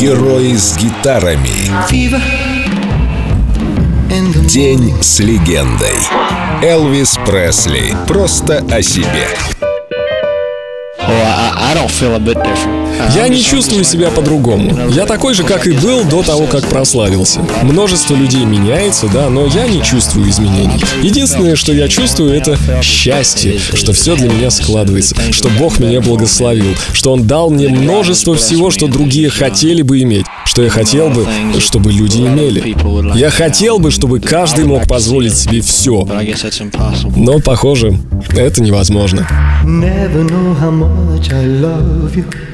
Герои с гитарами. День с легендой. Элвис Пресли. Просто о себе. Well, I, I don't feel a bit different. Я не чувствую себя по-другому. Я такой же, как и был до того, как прославился. Множество людей меняется, да, но я не чувствую изменений. Единственное, что я чувствую, это счастье, что все для меня складывается, что Бог меня благословил, что Он дал мне множество всего, что другие хотели бы иметь, что я хотел бы, чтобы люди имели. Я хотел бы, чтобы каждый мог позволить себе все. Но, похоже, это невозможно. Never know how much I love you.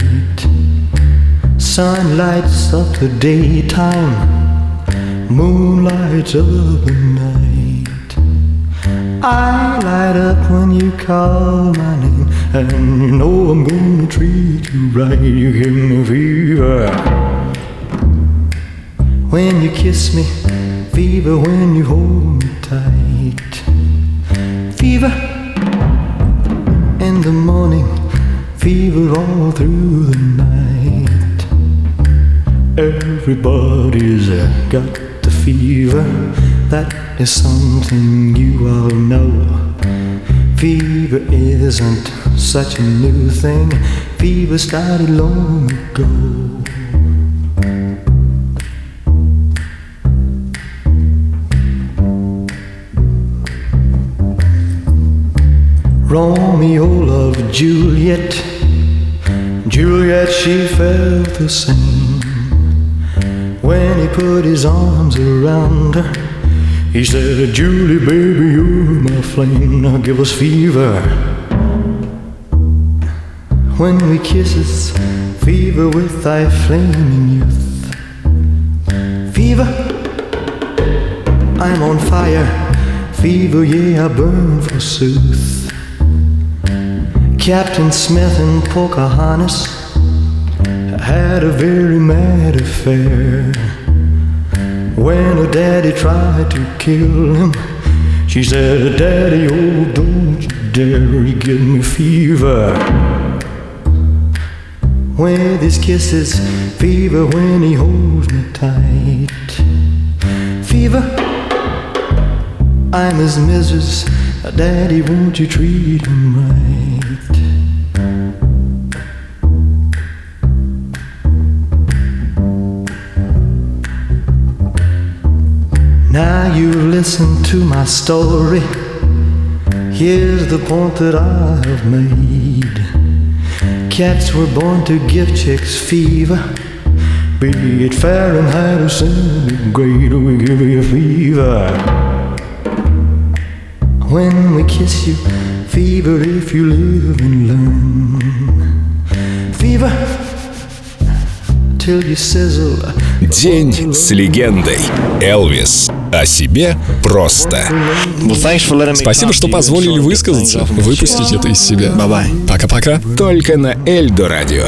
Sun lights up the daytime, moon lights up the night. I light up when you call my name, and you know I'm gonna treat you right. You give me fever when you kiss me, fever when you hold me tight. Fever in the morning, fever all through the night. Everybody's uh, got the fever, that is something you all know. Fever isn't such a new thing, fever started long ago. Romeo loved Juliet. Juliet, she felt the same. When he put his arms around her, he said, Julie, baby, you're my flame. Now give us fever. When we kisses, fever with thy flaming youth. Fever, I'm on fire. Fever, yeah, I burn forsooth. Captain Smith and Pocahontas had a very mad affair. When her daddy tried to kill him, she said, Daddy, oh, don't you dare, give me fever. When his kisses, fever when he holds me tight. Fever, I'm his missus. Daddy, won't you treat him right? Now you listen to my story. Here's the point that I have made. Cats were born to give chicks fever. Be it Fahrenheit or centigrade, we give you fever. When we kiss you, fever if you live and learn. Fever till you sizzle. День с легендой. Элвис. О себе просто. Спасибо, что позволили высказаться, выпустить это из себя. Пока-пока. Только на Эльдо радио.